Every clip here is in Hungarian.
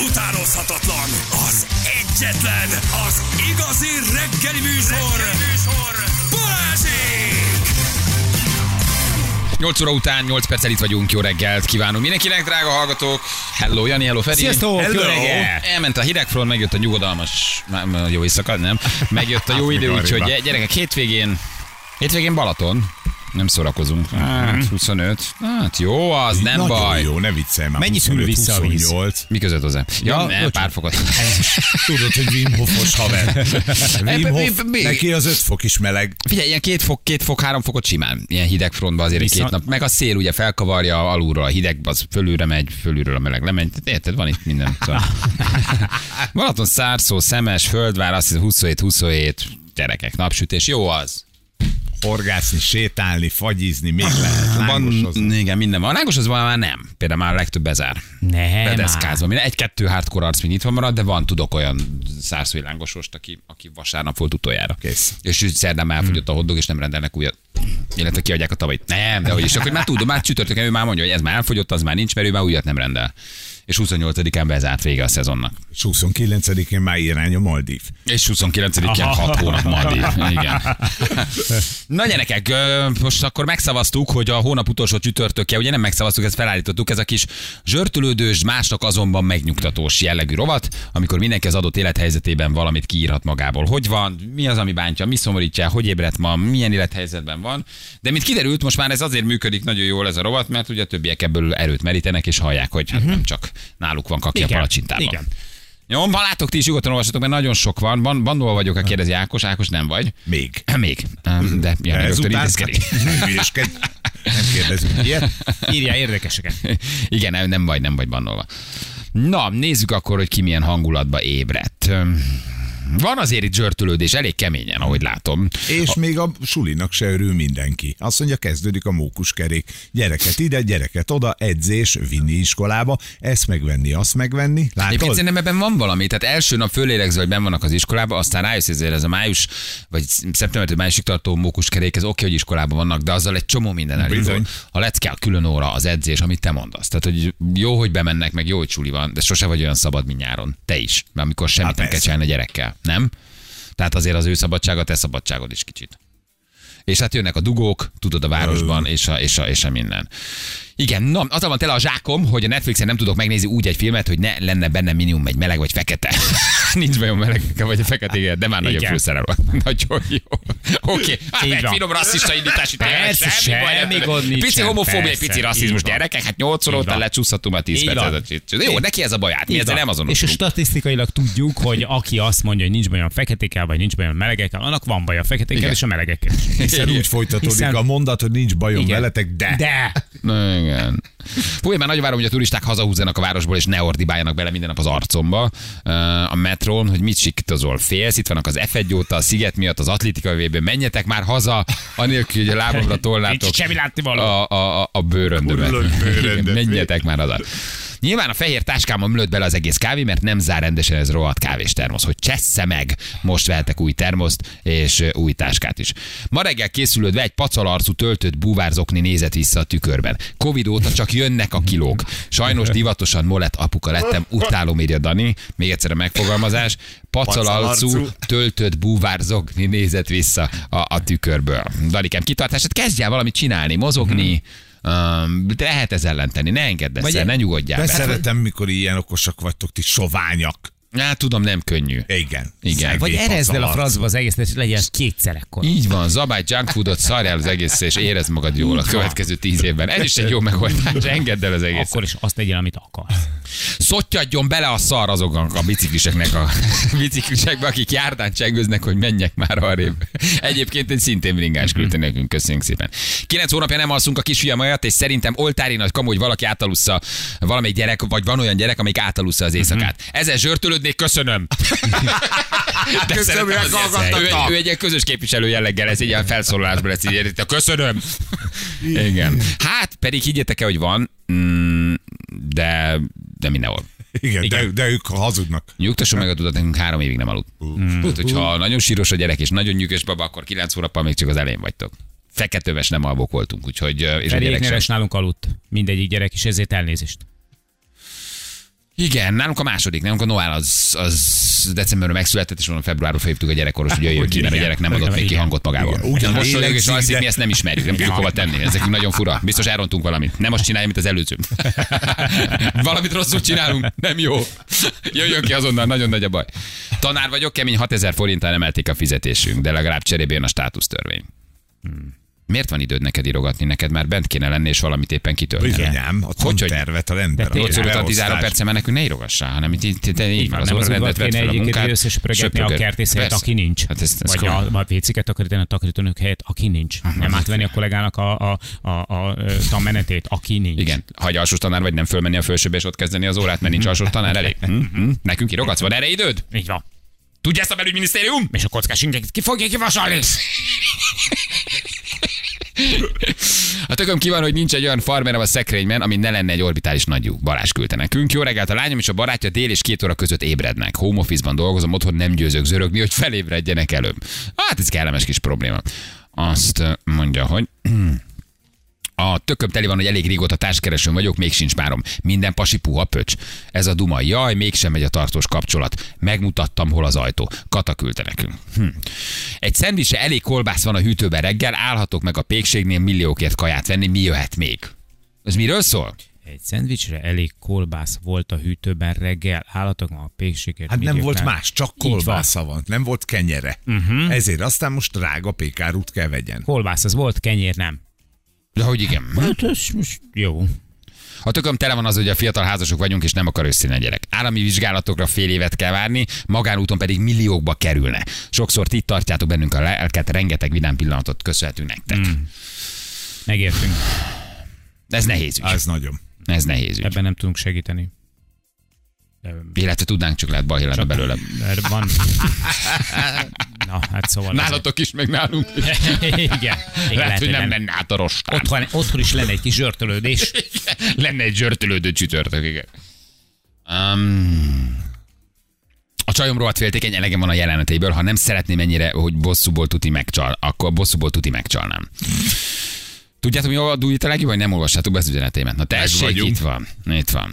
utánozhatatlan, az egyetlen, az igazi reggeli műsor, reggeli műsor. Balázsék! 8 óra után 8 perccel itt vagyunk, jó reggelt kívánunk mindenkinek, drága hallgatók. Hello, Jani, hello, Feri. Sziasztok, hello. jó reggel. Elment a hidegfront, megjött a nyugodalmas, nem, jó éjszaka, nem? Megjött a jó idő, úgyhogy gyerekek, hétvégén, hétvégén Balaton, nem szórakozunk. Hát, 25. Hát jó, az nem Nagyon baj. jó, ne viccelj már. Mennyi szül vissza a víz? 28. Mi között hozzá? Ja, Ja, nem, bocsánat. pár fokot. Tudod, hogy Wim Hofos haver. Wim mi- Hof, mi- neki az 5 fok is meleg. Figyelj, ilyen két fok, két fok, három fokot simán. Ilyen hideg frontban azért egy két Viszont- nap. Meg a szél ugye felkavarja alulról a hideg, az fölülre megy, fölülről a meleg lemegy. Tehát Érted, van itt minden. Szóval. Balaton szárszó, szemes, földvár, azt hiszem 27-27 gyerekek, napsütés, jó az. Horgászni, sétálni, fagyizni, még lehet. Van, igen, minden van. Lángos az már nem. Például már a legtöbb bezár. Nem Bedeszkázva. Egy-kettő hardcore arc még nyitva marad, de van, tudok olyan szárszói lángosost, aki, aki vasárnap volt utoljára. Kész. És szerdán már elfogyott a hoddog, és nem rendelnek újat. Illetve kiadják a tavait. Nem, de hogy is, akkor már tudom, már csütörtökön ő már mondja, hogy ez már elfogyott, az már nincs, mert ő már újat nem rendel. És 28-án bezárt vége a szezonnak. És 29-én már irány a Maldív. És 29-én 6 hónap Maldiv. Igen. Na gyerekek, most akkor megszavaztuk, hogy a hónap utolsó csütörtökje, ugye nem megszavaztuk, ezt felállítottuk, ez a kis zsörtölődős, másnak azonban megnyugtatós jellegű rovat, amikor mindenki az adott élethelyzetében valamit kiírhat magából. Hogy van, mi az, ami bántja, mi szomorítja, hogy ébredt ma, milyen élethelyzetben van. De mint kiderült, most már ez azért működik nagyon jól ez a rovat, mert ugye a többiek ebből erőt merítenek, és hallják, hogy hát nem csak náluk van kaki a Igen, palacsintában. igen. Jó, ha látok, ti is nyugodtan olvassatok, mert nagyon sok van. Ban- Bandol vagyok, a kérdezi Ákos. Ákos nem vagy. Még. Még. Um, De rögtön Ezután. Nem kérdezünk ilyet. Írjál érdekeseket. Igen, nem, nem vagy, nem vagy bannolva. Na, nézzük akkor, hogy ki milyen hangulatba ébredt. Van azért itt zsörtölődés, elég keményen, ahogy látom. És még a sulinak se örül mindenki. Azt mondja, kezdődik a mókuskerék. Gyereket ide, gyereket oda, edzés, vinni iskolába, ezt megvenni, azt megvenni. Egyébként Látod? szerintem ebben van valami, tehát első nap fölélegző, hogy ben vannak az iskolába, aztán rájössz, hogy ez a május, vagy szeptembertől májusig tartó mókuskerék, ez oké, hogy iskolában vannak, de azzal egy csomó minden elindul. A lecke, a külön óra, az edzés, amit te mondasz. Tehát, hogy jó, hogy bemennek, meg jó, hogy suli van, de sose vagy olyan szabad, mint nyáron. Te is, mert amikor semmit Hát nem kell csinálni a gyerekkel, nem? Tehát azért az ő szabadsága, te szabadságod is kicsit. És hát jönnek a dugók, tudod, a városban, és a, és a, és a minden. Igen, na, az van tele a zsákom, hogy a Netflixen nem tudok megnézni úgy egy filmet, hogy ne lenne benne minimum egy meleg vagy fekete. Nincs bajom meleg vagy a fekete, de már nagyobb Igen. főszerelő. Nagyon jó. Oké, hát Így egy van. finom rasszista indítás itt Persze, semmi baj, semmi nem gond Pici nincsen, homofóbia, pici rasszizmus. van. Gyerekek, hát 8 óra Így után van. lecsúszhatunk már 10 Így percet. van. Jó, neki ez a baját. Mi ezzel van. nem És azonosulunk. statisztikailag tudjuk, hogy aki azt mondja, hogy nincs baj a feketékkel, vagy nincs baj a melegekkel, annak van baj a feketékkel Igen. és a melegekkel. is. Hiszen úgy folytatódik a mondat, hogy nincs bajom Igen. veletek, de. De! Igen. Fú, én már nagyon várom, hogy a turisták hazahúzzanak a városból, és ne ordibáljanak bele minden nap az arcomba a metrón, hogy mit sikítozol. Félsz, itt vannak az F1 óta, a sziget miatt, az atlétika vében, menjetek már haza, anélkül, hogy a lábamra tollátok Nincs semmi látnivaló. a, a, a, a bőröndömet. Menjetek már haza. Nyilván a fehér táskámon mlőtt bele az egész kávé, mert nem zár rendesen ez rohadt kávés termosz. Hogy csessze meg, most vehetek új termoszt és új táskát is. Ma reggel készülődve egy pacalarcú töltött búvárzokni nézett vissza a tükörben. Covid óta csak jönnek a kilók. Sajnos divatosan molett apuka lettem, utálom írja Dani. Még egyszer a megfogalmazás. Pacalarcú Pacalarcú. töltött búvárzokni nézett vissza a, a tükörből. Danikám, kitartását kezdj el valamit csinálni, mozogni, um, lehet ez ellen tenni, ne engedd ezt ne nyugodjál be. szeretem, mikor ilyen okosak vagytok, ti soványak. Hát tudom, nem könnyű. Igen. Igen. Vagy erezd el a francba az egész, és legyen kétszer ekkor. Így van, zabálj junk foodot, szarjál az egész, és érezd magad jól a következő tíz évben. Ez is egy jó megoldás, engedd el az egész. Akkor is azt tegyél, amit akarsz. Szottyadjon bele a szar azoknak a bicikliseknek a biciklisekbe, akik járdán csengőznek, hogy menjek már arrébb. Egyébként egy szintén bringás küldte nekünk, köszönjük szépen. Kilenc hónapja nem alszunk a kisfiam miatt, és szerintem oltári nagy kamu, hogy valaki átalussza valamelyik gyerek, vagy van olyan gyerek, amelyik átalussza az éjszakát. Ezzel zsörtölődnék, köszönöm. De Köszönöm, hogy meghallgattatok. ő, ő, egy ilyen közös képviselő jelleggel, ez egy ilyen felszólalásban lesz, így köszönöm. Igen. Hát pedig higgyetek el, hogy van, mm, de, de mindenhol. Igen, de, de ők hazudnak. Nyugtasson meg a tudat, nekünk három évig nem aludt. Tehát, hogyha nagyon síros a gyerek és nagyon nyűgös baba, akkor kilenc hónappal még csak az elején vagytok. Feketőves nem alvok voltunk, úgyhogy és a gyerek sem. is nálunk aludt. Mindegyik gyerek is, ezért elnézést. Igen, nálunk a második, nálunk a Noel az, az decemberben megszületett, és mondom, februárban felhívtuk a gyerekkoros, hogy jöjjön ki, mert a gyerek nem adott még ki hangot magával. Ugyan Most vagyok, és alszik, de- mi ezt nem ismerjük, nem tudjuk hova tenni. Ez nekünk nagyon fura. Biztos elrontunk valamit. Nem azt csinálja, mint az előző. valamit rosszul csinálunk, nem jó. Jöjjön ki azonnal, nagyon nagy a baj. Tanár vagyok, kemény 6000 forinttal emelték a fizetésünk, de legalább cserébe jön a státusztörvény. Miért van időd neked írogatni? Neked már bent kéne lenni, és valamit éppen kitölteni. Bizonyám, a Hogy, hogy tantervet a rendben. De tényleg. 8 óra után 13 beosztás. percen, mert nekünk ne írogassál, hanem itt, itt, itt, így van, az nem az órarendet udvart vett fel a munkát. összesprögetni a kertészet, aki nincs. Hát ez, ez Vagy komolyan. a, a véciket takarítani a takarítónők helyett, aki nincs. Nem átvenni a kollégának a, a, a, a, a tanmenetét, aki nincs. Igen, hagy alsós tanár vagy nem fölmenni a felsőbe és ott kezdeni az órát, mert nincs alsós tanár elég. Hm? Hm? Nekünk írogatsz, van erre időd? Így van. Tudja ezt a belügyminisztérium? És a kockás ingeket ki fogja kivasalni? A tököm ki van, hogy nincs egy olyan farmerem a szekrényben, ami ne lenne egy orbitális nagyú. Balázs küldte nekünk. Jó reggelt, a lányom és a barátja dél és két óra között ébrednek. Home office-ban dolgozom, otthon nem győzök zörögni, hogy felébredjenek előbb. Hát ez kellemes kis probléma. Azt mondja, hogy a tököm teli van, hogy elég régóta társkeresőn vagyok, még sincs párom. Minden pasi puha pöcs. Ez a duma. Jaj, mégsem megy a tartós kapcsolat. Megmutattam, hol az ajtó. Kata küldte nekünk. Hm. Egy szendvicsre elég kolbász van a hűtőben reggel, állhatok meg a pékségnél milliókért kaját venni, mi jöhet még? Ez miről szól? Egy szendvicsre elég kolbász volt a hűtőben reggel, állatok ma a pékséget. Hát nem volt más, csak Így van. kolbásza van, nem volt kenyere. Uh-huh. Ezért aztán most drága pékárút kell vegyen. Kolbász az volt, kenyér nem. De hogy igen. Hát ez most jó. A tököm tele van az, hogy a fiatal házasok vagyunk, és nem akar összén a gyerek. Állami vizsgálatokra fél évet kell várni, magánúton pedig milliókba kerülne. Sokszor ti tartjátok bennünk a lelket, rengeteg vidám pillanatot köszönhetünk nektek. Mm. Megértünk. Ez nehéz ügy. Az nagyon. Ez nehéz ügy. Ebben nem tudunk segíteni. Illetve tudnánk, csak lehet baj lenne belőle. mert van. Na, hát szóval. Nálatok is, meg nálunk is. Igen. Igen, Lehet, hogy nem lenne. át a rostán. Otthon, otthon is lenne egy kis zsörtölődés. Lenne egy zsörtölődő csütörtök, igen. Um, a csajom rohadt féltékeny, elegem van a jelenetéből. Ha nem szeretném ennyire, hogy bosszúból tuti megcsal, akkor bosszúból tuti megcsalnám. Tudjátok, mi a dújít a legjobb, vagy nem olvassátok be az üzenetémet? Na tessék, itt van. Itt van.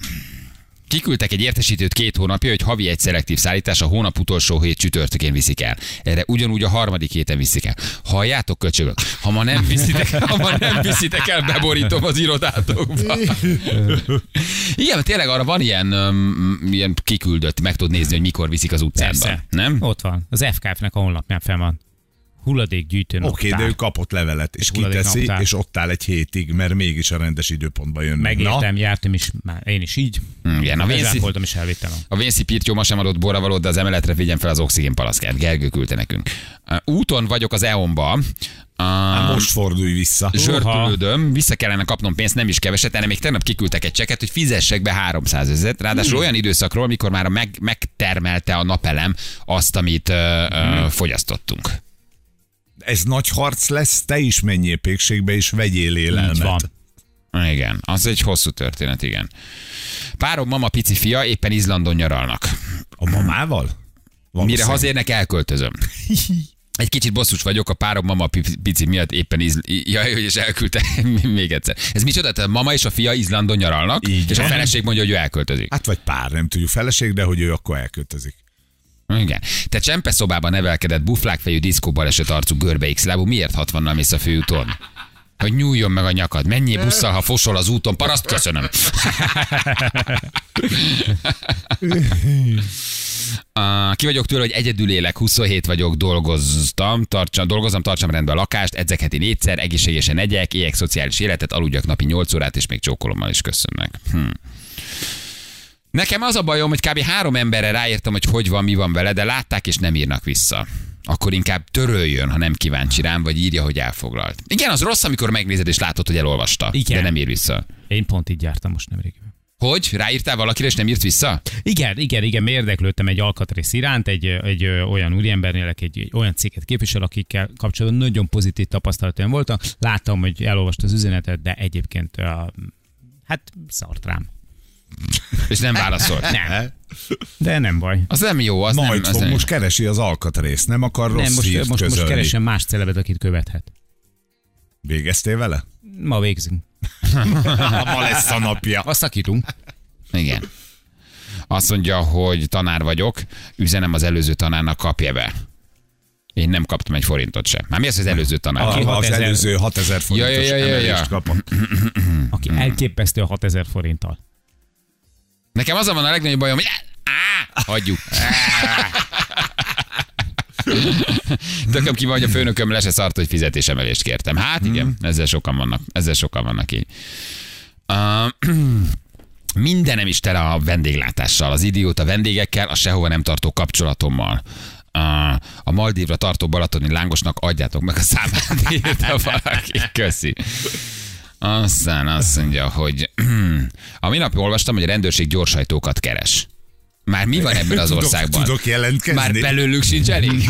Kiküldtek egy értesítőt két hónapja, hogy havi egy szelektív szállítás a hónap utolsó hét csütörtökén viszik el. Erre ugyanúgy a harmadik héten viszik el. Halljátok, köcsögök? Ha ma nem viszitek, ha ma nem viszitek el, beborítom az irodátokba. Igen, mert tényleg arra van ilyen, um, ilyen kiküldött, meg tudod nézni, hogy mikor viszik az utcánba. Persze. Nem? Ott van. Az FKF-nek a honlapján fel van. Hulladékgyűjtő Oké, okay, de ő kapott levelet, és Hulladék kiteszi, naptár. és ott áll egy hétig, mert mégis a rendes időpontban jönnek. Megértem, jártam is, már én is így. Igen, a Vinci, voltam és elvittem. a- Vinci Pirtyó ma sem adott borravalót, de az emeletre vigyen fel az oxigén palaszkát. Gergő küldte nekünk. Uh, Úton vagyok az EON-ba. Na, Uh, most fordulj vissza. zsörtölődöm, vissza kellene kapnom pénzt, nem is keveset, erre még tegnap kiküldtek egy cseket, hogy fizessek be 300 ezeret, ráadásul olyan időszakról, mikor már meg, megtermelte a napelem azt, amit ö, ö, fogyasztottunk. Ez nagy harc lesz, te is menjél pékségbe, és vegyél Így élelmet. van. Igen, az egy hosszú történet, igen. Párom mama pici fia éppen Izlandon nyaralnak. A mamával? Mire hazérnek, elköltözöm. Egy kicsit bosszus vagyok, a párom mama pi- pici miatt éppen iz... Jaj, hogy és elküldte még egyszer. Ez micsoda? Tehát a mama és a fia Izlandon nyaralnak, Így és a feleség mondja, hogy ő elköltözik. Hát vagy pár, nem tudjuk feleség, de hogy ő akkor elköltözik. Igen. Te csempe szobában nevelkedett, buflákfejű diszkóbal esett arcú x lábú, miért 60-nal mész a főúton? Hogy nyúljon meg a nyakad. Mennyi busszal, ha fosol az úton, paraszt köszönöm. Uh, ki vagyok tőle, hogy egyedül élek, 27 vagyok, dolgoztam, tartsam, dolgozom, tartsam rendbe a lakást, edzek heti négyszer, egészségesen egyek, éjek szociális életet, aludjak napi 8 órát, és még csókolommal is köszönnek. Hm. Nekem az a bajom, hogy kb. három emberre ráírtam, hogy hogy van, mi van vele, de látták és nem írnak vissza. Akkor inkább töröljön, ha nem kíváncsi rám, vagy írja, hogy elfoglalt. Igen, az rossz, amikor megnézed és látod, hogy elolvasta, Igen. de nem ír vissza. Én pont így jártam most nemrég. Hogy? Ráírtál valakire, és nem írt vissza? Igen, igen, igen, érdeklődtem egy alkatrész iránt, egy, egy olyan úriembernél, egy, egy olyan céget képvisel, akikkel kapcsolatban nagyon pozitív tapasztalataim voltak. Láttam, hogy elolvasta az üzenetet, de egyébként hát szart rám. És nem válaszol. Nem. De nem baj. Az nem jó, az Majd nem, az fog, nem most keresi az alkatrészt, nem akar rossz nem, most, hírt most, most közölni. keresem más celebet, akit követhet. Végeztél vele? Ma végzünk. Ma lesz a napja. Azt szakítunk. Igen. Azt mondja, hogy tanár vagyok, üzenem az előző tanárnak, kapja be. Én nem kaptam egy forintot sem. Már mi az az előző tanár? Aki az 6000 előző 6000 forintos Ja, ja, ja, ja, ja. emelést kapott. Aki elképesztő a 6000 forinttal. Nekem az van a legnagyobb bajom, hogy Á, hagyjuk. Tököm ki van, hogy a főnököm le se szart, hogy fizetésemelést kértem. Hát igen, ezzel sokan vannak. Ezzel sokan vannak így. Uh, mindenem is tele a vendéglátással, az idióta vendégekkel, a sehova nem tartó kapcsolatommal. A, a Maldívra tartó balatoni lángosnak adjátok meg a számát, írta valaki. Köszi. Aztán azt mondja, hogy a minap olvastam, hogy a rendőrség gyorsajtókat keres. Már mi van ebben az országban? tudok jelentkezni? Már belőlük sincs elég?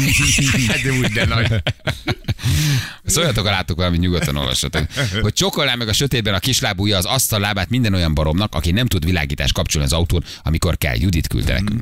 De úgy, de nagy. Szóljatok, ha láttok valamit, nyugodtan olvassatok. Hogy csokolná meg a sötétben a kislábúja az asztal lábát minden olyan baromnak, aki nem tud világítást kapcsolni az autón, amikor kell. Judit küldte nekünk.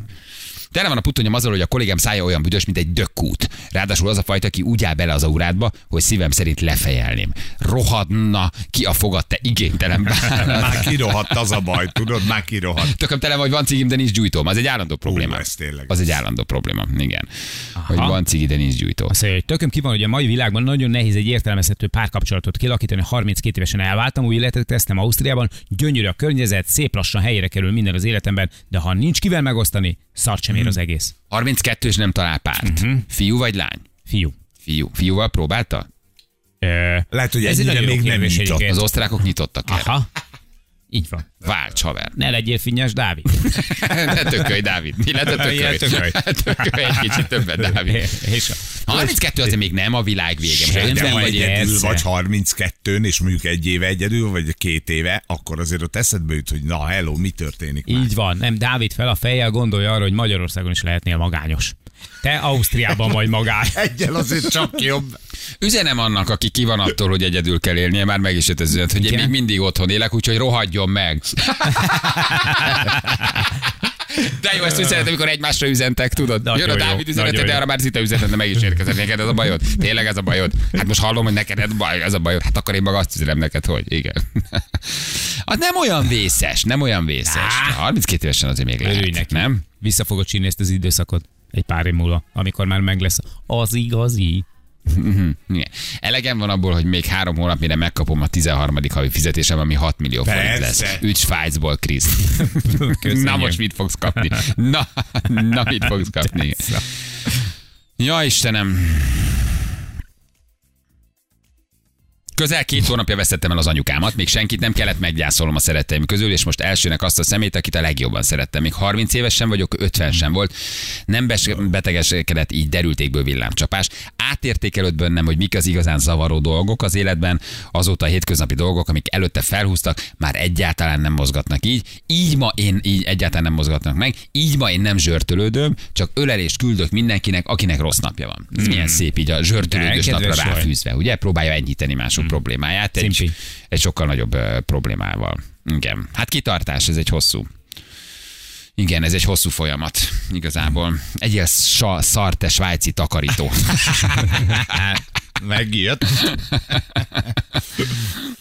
Tele van a putonyom azzal, hogy a kollégám szája olyan büdös, mint egy dökkút. Ráadásul az a fajta, aki úgy áll bele az aurádba, hogy szívem szerint lefejelném. Rohadna ki a fogad, te igénytelen bánat. Már kirohadt az a baj, tudod, már kirohadt. Tököm tele vagy van cigim, de nincs gyújtóm. Az egy állandó probléma. ez tényleg. Az egy állandó probléma, igen. Hogy van cigi, de nincs gyújtó. Azt mondja, hogy tököm ki van, hogy a mai világban nagyon nehéz egy értelmezhető párkapcsolatot kilakítani. 32 évesen elváltam, új életet kezdtem Ausztriában, gyönyörű a környezet, szép lassan helyére kerül minden az életemben, de ha nincs kivel megosztani, szart sem ér az egész. 32 és nem talál párt. Fiú vagy lány? Fiú. Fiú. Fiúval próbálta? Lehet, hogy Ez ennyire még nem kérdés nyitott. Az osztrákok nyitottak erre. Aha. Így van. Válts, haver. Ne legyél finnyes, Dávid. Ne tökölj, Dávid. Mi lett a tökölj? tökölj. tökölj egy kicsit többet, Dávid. És a... 32 azért még nem a világ vége. Sem, nem vagy egy- egyedül vagy 32 és mondjuk egy éve egyedül, vagy két éve, akkor azért ott eszedbe jut, hogy na hello, mi történik már? Így van. Nem, Dávid fel a fejjel gondolja arra, hogy Magyarországon is lehetnél magányos. Te Ausztriában vagy magány. Egyel azért csak jobb. Üzenem annak, aki ki van attól, hogy egyedül kell élnie, már meg is jött az üzenet, hogy én Igen? még mindig otthon élek, úgyhogy rohadjon meg. De jó, ezt úgy szeretem, amikor egymásra üzentek, tudod? Nagyon Jön a Dávid üzenete, de arra már Zita üzenet, de meg is érkezett. Neked ez a bajod? Tényleg ez a bajod? Hát most hallom, hogy neked ez, baj, ez a bajod. Hát akkor én maga azt üzenem neked, hogy igen. Az nem olyan vészes, nem olyan vészes. Á. 32 évesen azért még lehet, Örülj neki. nem? Vissza fogod csinálni ezt az időszakot egy pár év múlva, amikor már meg lesz az igazi. Igen. Elegem van abból, hogy még három hónap, mire megkapom a 13. havi fizetésem, ami 6 millió forint Persze. lesz. Ügy Svájcból, Krisz. Na most mit fogsz kapni? Na, na mit fogsz kapni? Ja, Istenem. Közel két hónapja vesztettem el az anyukámat, még senkit nem kellett meggyászolnom a szeretteim közül, és most elsőnek azt a szemét, akit a legjobban szerettem. Még 30 éves sem vagyok, 50 sem volt. Nem betegeskedett, így derültékből villámcsapás. Átértékelődött bennem, hogy mik az igazán zavaró dolgok az életben, azóta a hétköznapi dolgok, amik előtte felhúztak, már egyáltalán nem mozgatnak így. Így ma én így egyáltalán nem mozgatnak meg. Így ma én nem zsörtölődöm, csak ölelést küldök mindenkinek, akinek rossz napja van. Ez milyen szép így a zsörtölődős napra ráfűzve, ugye? Próbálja enyhíteni mások problémáját egy, Szimpi. egy sokkal nagyobb problémával. Igen. Hát kitartás, ez egy hosszú. Igen, ez egy hosszú folyamat, igazából. Egy ilyen sa, szar, te svájci takarító. Megjött.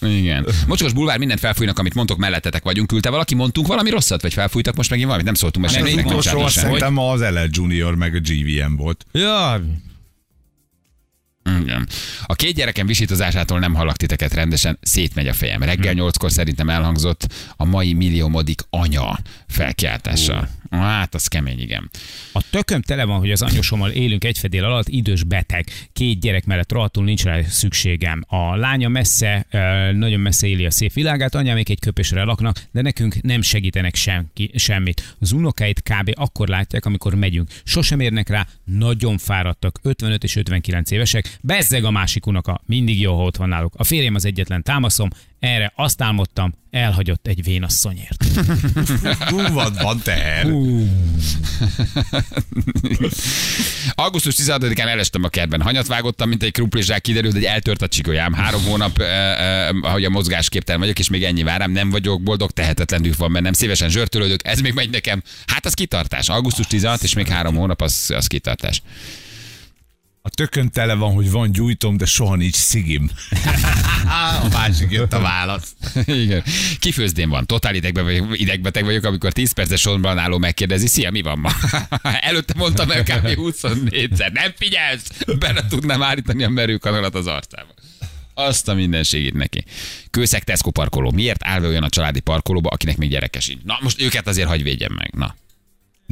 Igen. Mocskos bulvár, mindent felfújnak, amit mondtok, mellettetek vagyunk. Küldte valaki, mondtunk valami rosszat, vagy felfújtak most megint valamit? Nem szóltunk már senkinek, nem utolsó azt szerintem az LL Junior meg a GVM volt. Ja, Igen. A két gyerekem visítozásától nem hallak titeket rendesen, szétmegy a fejem. Reggel nyolckor szerintem elhangzott a mai milliómodik anya felkiáltása. Hát, az kemény, igen. A tököm tele van, hogy az anyósommal élünk egy fedél alatt, idős beteg, két gyerek mellett rohadtul nincs rá szükségem. A lánya messze, nagyon messze éli a szép világát, anyámék egy köpésre laknak, de nekünk nem segítenek senki, semmit. Az unokáit kb. akkor látják, amikor megyünk. Sosem érnek rá, nagyon fáradtak, 55 és 59 évesek, bezzeg a másik unoka, mindig jó, ha ott van náluk. A férjem az egyetlen támaszom, erre azt álmodtam, elhagyott egy vénasszonyért. Húvad van teher. Augusztus 16-án elestem a kertben. Hanyat vágottam, mint egy krumplizsák, kiderült, hogy eltört a csikójám. Három hónap, eh, eh, hogy a mozgásképtelen vagyok, és még ennyi várám, nem vagyok boldog, tehetetlen düh van bennem, szívesen zsörtölődök, ez még megy nekem. Hát az kitartás. Augusztus 16 és még három hónap, az, az kitartás. A tökön tele van, hogy van gyújtom, de soha nincs szigim. a másik jött a válasz. Igen. Kifőzdén van, totál idegbe vagyok, idegbeteg vagyok, amikor 10 perces sorban álló megkérdezi, szia, mi van ma? Előtte mondtam el kb. 24-szer, nem figyelsz! Bele tudnám állítani a merőkanalat az arcába. Azt a mindenségét neki. Kőszeg Tesco parkoló. Miért áll olyan a családi parkolóba, akinek még gyereke sincs? Na, most őket azért hagy védjem meg. Na.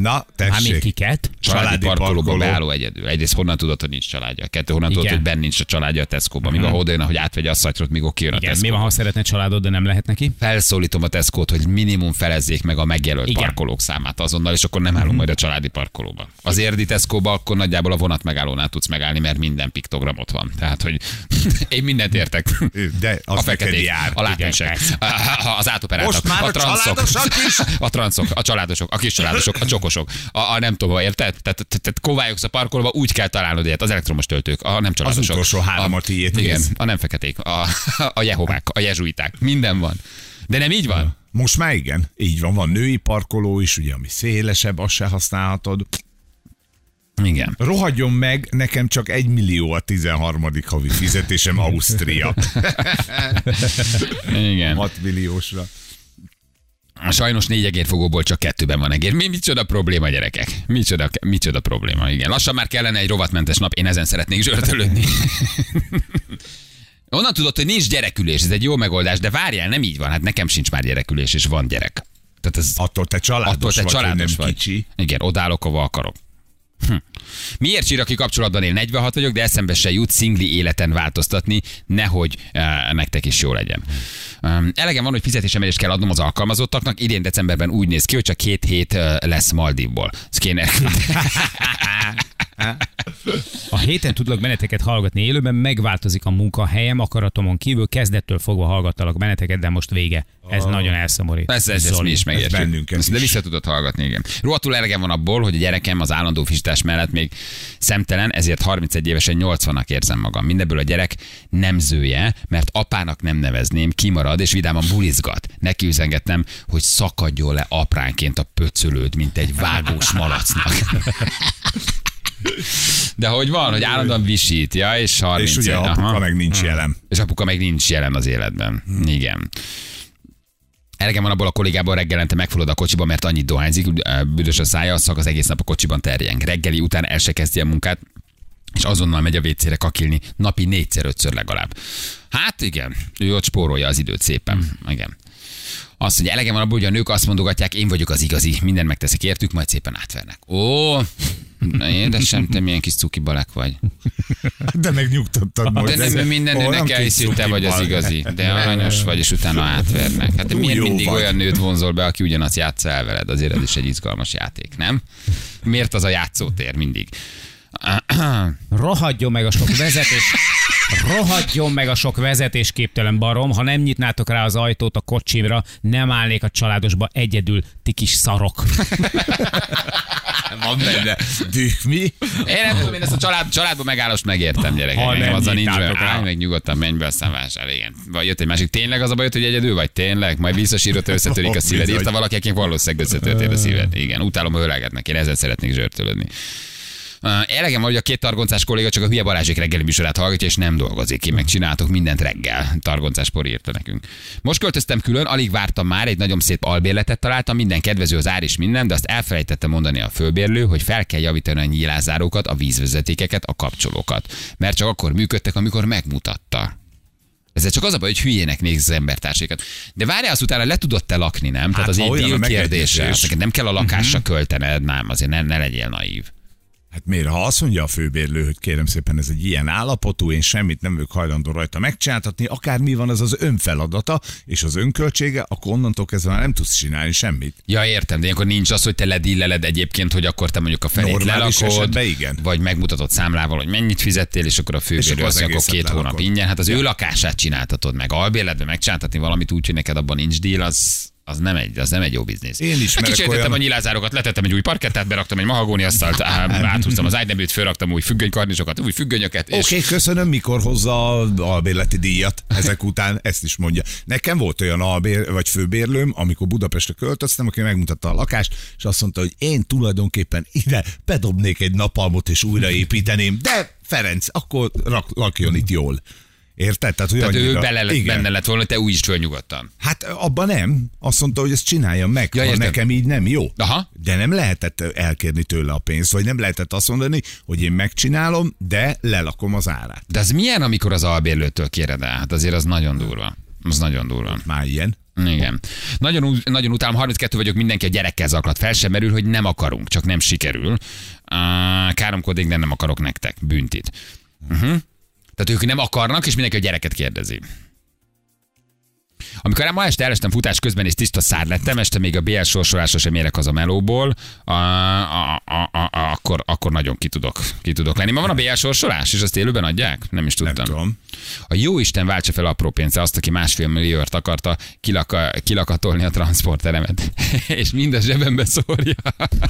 Na, Mármint tessék. kiket? Családi, Családi parkolóba parkoló. beálló egyedül. Egyrészt honnan tudod, hogy nincs családja? Kettő, honnan tudod, Igen. hogy benn nincs a családja a Tesco-ban. Míg oda jön, hogy átvegye a szatyrot, míg kijön a Tesco. mi van, ha szeretne családod, de nem lehet neki? Felszólítom a Tesco-t, hogy minimum felezzék meg a megjelölt Igen. parkolók számát azonnal, és akkor nem állunk majd a családi parkolóba. Az érdi Tesco-ba akkor nagyjából a vonat megállónál tudsz megállni, mert minden piktogram ott van. Tehát, hogy én mindent értek. De az a feketék, jár. a látensek, az átoperáltak, Most már a transzok, családosak is? a transzok, a családosok, a kis családosok, a csokosok, a, a nem tudom, érted? Tehát, tehát, tehát kovályogsz a parkolóba, úgy kell találnod ilyet, az elektromos töltők, a nem családosok. utolsó három a, tiéd, Igen, a nem feketék, a, a jehovák, a jezsuiták, minden van. De nem így van? Most már igen, így van, van női parkoló is, ugye, ami szélesebb, azt se használhatod. Igen. Rohadjon meg, nekem csak egy millió a 13. havi fizetésem Ausztria. Igen. 6 milliósra. Sajnos négy egérfogóból csak kettőben van egér. Mi, micsoda probléma, gyerekek? Micsoda, micsoda probléma, igen. Lassan már kellene egy rovatmentes nap, én ezen szeretnék zsörtölődni. Onnan tudod, hogy nincs gyerekülés, ez egy jó megoldás, de várjál, nem így van. Hát nekem sincs már gyerekülés, és van gyerek. Tehát ez Attól te családos attól te vagy, családos nem vagy. kicsi. Igen, odállok, ahova akarok. Hm. Miért csiraki kapcsolatban él? 46 vagyok, de eszembe se jut szingli életen változtatni, nehogy uh, nektek is jó legyen. Um, elegem van, hogy fizetésemelést kell adnom az alkalmazottaknak. Idén decemberben úgy néz ki, hogy csak két hét uh, lesz Maldivból. Ez. A héten tudlak benneteket hallgatni élőben, megváltozik a munkahelyem, akaratomon kívül, kezdettől fogva hallgattalak benneteket, de most vége. Ez nagyon elszomorít. Ezt, ezt, ezt Zoli. mi is megértjük. bennünket Ezt, de is. vissza tudod hallgatni, igen. Rohadtul elegem van abból, hogy a gyerekem az állandó fistás mellett még szemtelen, ezért 31 évesen 80-nak érzem magam. Mindebből a gyerek nemzője, mert apának nem nevezném, kimarad és vidáman bulizgat. Neki üzengettem, hogy szakadjon le apránként a pöcölőd, mint egy vágós malacnak. De hogy van, hogy állandóan visít, ja, és 30 És ugye aha. apuka meg nincs jelen. És apuka meg nincs jelen az életben. Igen. Elegem van abból a kollégából reggelente megfullad a kocsiba, mert annyit dohányzik, büdös a szája, a szak az egész nap a kocsiban terjeng. Reggeli után el se kezdi a munkát, és azonnal megy a WC-re kakilni, napi négyszer, ötször legalább. Hát igen, ő ott spórolja az időt szépen. Igen. Azt mondja, elegem van abból, hogy a nők azt mondogatják, én vagyok az igazi, minden megteszek értük, majd szépen átvernek. Ó, na édesem, te milyen kis cuki balek vagy. De megnyugtattad most. De nem mindennek Olyan elhiszi, te vagy az igazi. De aranyos vagy, és utána átvernek. Hát Ú, miért mindig vagy. olyan nőt vonzol be, aki ugyanazt játsza el veled? Azért ez is egy izgalmas játék, nem? Miért az a játszótér mindig? Rohadjon meg a sok vezetés. Rohadjon meg a sok vezetésképtelen barom, ha nem nyitnátok rá az ajtót a kocsimra, nem állnék a családosba egyedül, ti kis szarok. Van benne düh mi? Én nem tudom, én ezt a család, családban megállást megértem, gyerekek. Ha nem azzal nincs rá. állj meg nyugodtan, menj be, aztán vásárolj, igen. Vagy jött egy másik, tényleg az a baj, hogy egyedül vagy? Tényleg? Majd visszasírod, összetörik a szíved. Írta valaki, akinek valószínűleg összetörtél a szíved. Igen, utálom, ha ölelgetnek, én ezzel szeretnék zsörtölődni. Elegem van, hogy a két targoncás kolléga csak a hülye Balázsék reggeli műsorát hallgatja, és nem dolgozik. Én meg csináltok mindent reggel. Targoncás por írta nekünk. Most költöztem külön, alig vártam már, egy nagyon szép albérletet találtam, minden kedvező az ár is minden, de azt elfelejtettem mondani a főbérlő, hogy fel kell javítani a nyílászárókat, a vízvezetékeket, a kapcsolókat. Mert csak akkor működtek, amikor megmutatta. Ezzel csak az a baj, hogy hülyének néz az embertársékat. De várjál, azt utána le tudod te lakni, nem? Tehát Hát, az ha egy deal kérdése. neked nem kell a lakásra költened, nem, azért ne, ne legyél naív. Hát miért, ha azt mondja a főbérlő, hogy kérem szépen ez egy ilyen állapotú, én semmit nem vagyok hajlandó rajta megcsináltatni, akármi van, az az önfeladata, és az önköltsége, akkor onnantól kezdve már nem tudsz csinálni semmit. Ja, értem, de ilyenkor nincs az, hogy te ledilleled egyébként, hogy akkor te mondjuk a felét Normális lelakod, igen. vagy megmutatod számlával, hogy mennyit fizettél, és akkor a főbérlő akkor az az, akkor két hónap lelakod. ingyen. Hát az ő lakását csináltatod meg, albérletben megcsináltatni valamit úgy, hogy neked abban nincs díl, az, az nem egy, az nem egy jó biznisz. Én ismerek Kicseréltettem olyan- a nyilázárokat, letettem egy új parkettát, beraktam egy mahagóni asztalt, á, áthúztam az ágyneműt, fölraktam új függönykarnisokat, új függönyöket, és Oké, okay, köszönöm, mikor hozza a albérleti díjat ezek után, ezt is mondja. Nekem volt olyan albér, vagy főbérlőm, amikor Budapestre költöztem, aki megmutatta a lakást, és azt mondta, hogy én tulajdonképpen ide bedobnék egy napalmot és újraépíteném, de Ferenc, akkor rak, lakjon itt jól. Érted? Tehát, hogy Tehát ő annyira- bele lett, igen. benne lett volna, te úgy is föl nyugodtan. Hát abban nem. Azt mondta, hogy ezt csináljam meg, Ja, ha értem. nekem így nem jó. Aha. De nem lehetett elkérni tőle a pénzt, vagy nem lehetett azt mondani, hogy én megcsinálom, de lelakom az árát. De az milyen, amikor az albérlőtől kéred el? Hát azért az nagyon durva. Az nagyon durva. Már ilyen. Igen. Nagyon, nagyon utálom, 32 vagyok, mindenki a gyerekkel zaklat. Fel sem merül, hogy nem akarunk, csak nem sikerül. Káromkodik, de nem akarok nektek. Büntit. Uh-huh. Tehát ők nem akarnak, és mindenki a gyereket kérdezi. Amikor ma este elestem futás közben, és tiszta szár lettem, este még a BL sorsolásra sem érek az a melóból, a, a, a, a, a, akkor, akkor nagyon ki tudok, ki tudok lenni. Ma van a BL sorsolás, és azt élőben adják? Nem is Nem tudtam. tudom. A jó Isten váltsa fel apró pénzre azt, aki másfél milliót akarta kilaka, kilakatolni a transporteremet. és mind a zsebembe szórja.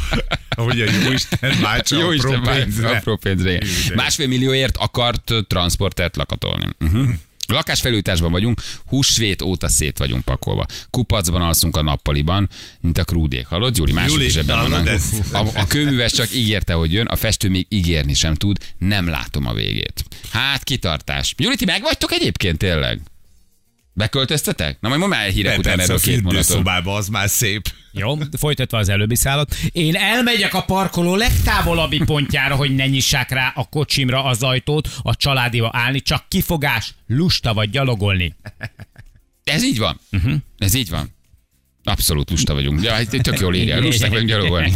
Hogy a jó Isten váltsa jó apró Isten váltsa pénzre. apró pénzre. Másfél millióért akart transportert lakatolni. Uh-huh. Lakásfelújításban vagyunk, húsvét óta szét vagyunk pakolva. Kupacban alszunk a nappaliban, mint a krúdék. Hallod, Gyuri? Mások is ebben vannak. A, a kőműves csak ígérte, hogy jön, a festő még ígérni sem tud, nem látom a végét. Hát, kitartás. Gyuri, ti megvagytok egyébként tényleg? Beköltöztetek? Na majd mondd már hírek De után erről két mondatot. az már szép. Jó, folytatva az előbbi szállat. Én elmegyek a parkoló legtávolabbi pontjára, hogy ne nyissák rá a kocsimra az ajtót, a családiba állni, csak kifogás, lusta vagy gyalogolni. Ez így van. Uh-huh. Ez így van. Abszolút lusta vagyunk. Ja, hát tök jól írja. Lusták vagyunk gyalogolni.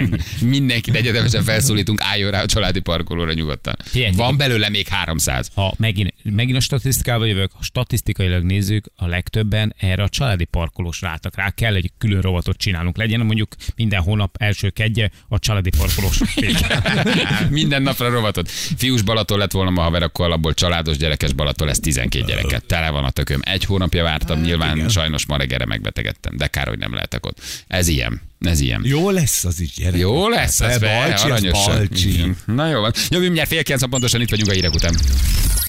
Mindenkit egyetemesen felszólítunk, álljon rá a családi parkolóra nyugodtan. Hihetetlen. Van belőle még 300. Ha megint, megint a statisztikával jövök, ha statisztikailag nézzük, a legtöbben erre a családi parkolós rátak rá. Kell egy külön rovatot csinálunk. Legyen mondjuk minden hónap első kedje a családi parkolós. Minden napra rovatot. Fiús Balaton lett volna ma haver, akkor abból családos gyerekes Balaton lesz 12 gyereket. Tele van a tököm. Egy hónapja vártam, nyilván igen. sajnos ma reggelre megbetegedtem, de kár, hogy nem lehetek ott. Ez ilyen. Ez ilyen. Jó lesz az is, gyerek. Jó lesz, az Be, Balcsi, az aranyosan. Balcsi. Igen. Na jó van. Jövő mindjárt fél kilenc pontosan itt vagyunk a hírek után.